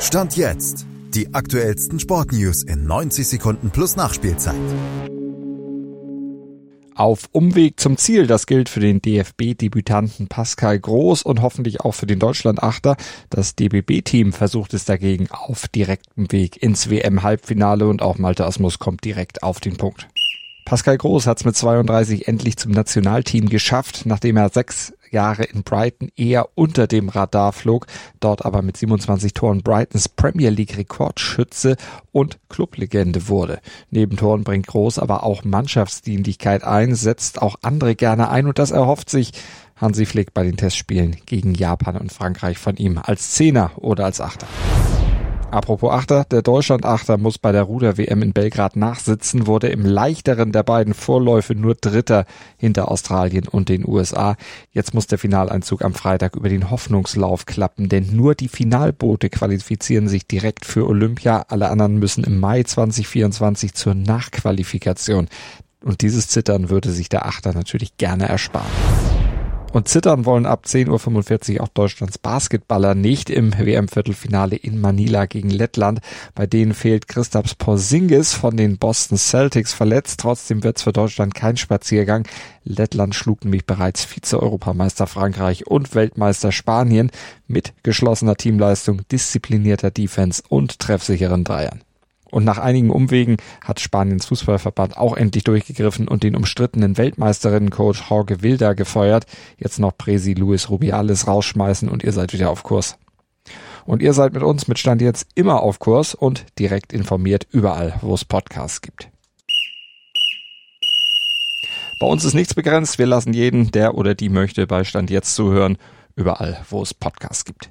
Stand jetzt. Die aktuellsten Sportnews in 90 Sekunden plus Nachspielzeit. Auf Umweg zum Ziel, das gilt für den DFB-Debütanten Pascal Groß und hoffentlich auch für den Deutschlandachter. Das DBB-Team versucht es dagegen auf direktem Weg ins WM-Halbfinale und auch Malte Asmus kommt direkt auf den Punkt. Pascal Groß hat es mit 32 endlich zum Nationalteam geschafft, nachdem er sechs Jahre in Brighton eher unter dem Radar flog, dort aber mit 27 Toren Brightons Premier League Rekordschütze und Clublegende wurde. Neben Toren bringt Groß aber auch Mannschaftsdienlichkeit ein, setzt auch andere gerne ein und das erhofft sich Hansi Flick bei den Testspielen gegen Japan und Frankreich von ihm als Zehner oder als Achter. Apropos Achter, der Deutschland-Achter muss bei der Ruder-WM in Belgrad nachsitzen, wurde im leichteren der beiden Vorläufe nur Dritter hinter Australien und den USA. Jetzt muss der Finaleinzug am Freitag über den Hoffnungslauf klappen, denn nur die Finalboote qualifizieren sich direkt für Olympia. Alle anderen müssen im Mai 2024 zur Nachqualifikation. Und dieses Zittern würde sich der Achter natürlich gerne ersparen. Und zittern wollen ab 10.45 Uhr auch Deutschlands Basketballer nicht im WM-Viertelfinale in Manila gegen Lettland. Bei denen fehlt Christaps Porzingis von den Boston Celtics verletzt. Trotzdem wird's für Deutschland kein Spaziergang. Lettland schlug nämlich bereits Vize-Europameister Frankreich und Weltmeister Spanien mit geschlossener Teamleistung, disziplinierter Defense und treffsicheren Dreiern. Und nach einigen Umwegen hat Spaniens Fußballverband auch endlich durchgegriffen und den umstrittenen Weltmeisterinnencoach Jorge Wilder gefeuert. Jetzt noch Presi Luis Rubiales rausschmeißen und ihr seid wieder auf Kurs. Und ihr seid mit uns mit Stand jetzt immer auf Kurs und direkt informiert überall, wo es Podcasts gibt. Bei uns ist nichts begrenzt. Wir lassen jeden, der oder die möchte, bei Stand jetzt zuhören, überall, wo es Podcasts gibt.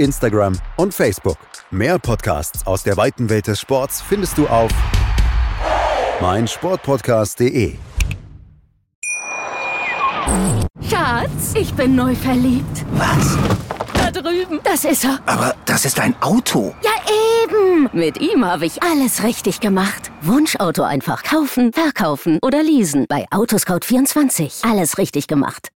Instagram und Facebook. Mehr Podcasts aus der weiten Welt des Sports findest du auf meinsportpodcast.de. Schatz, ich bin neu verliebt. Was? Da drüben. Das ist er. Aber das ist ein Auto. Ja, eben. Mit ihm habe ich alles richtig gemacht. Wunschauto einfach kaufen, verkaufen oder leasen. Bei Autoscout24. Alles richtig gemacht.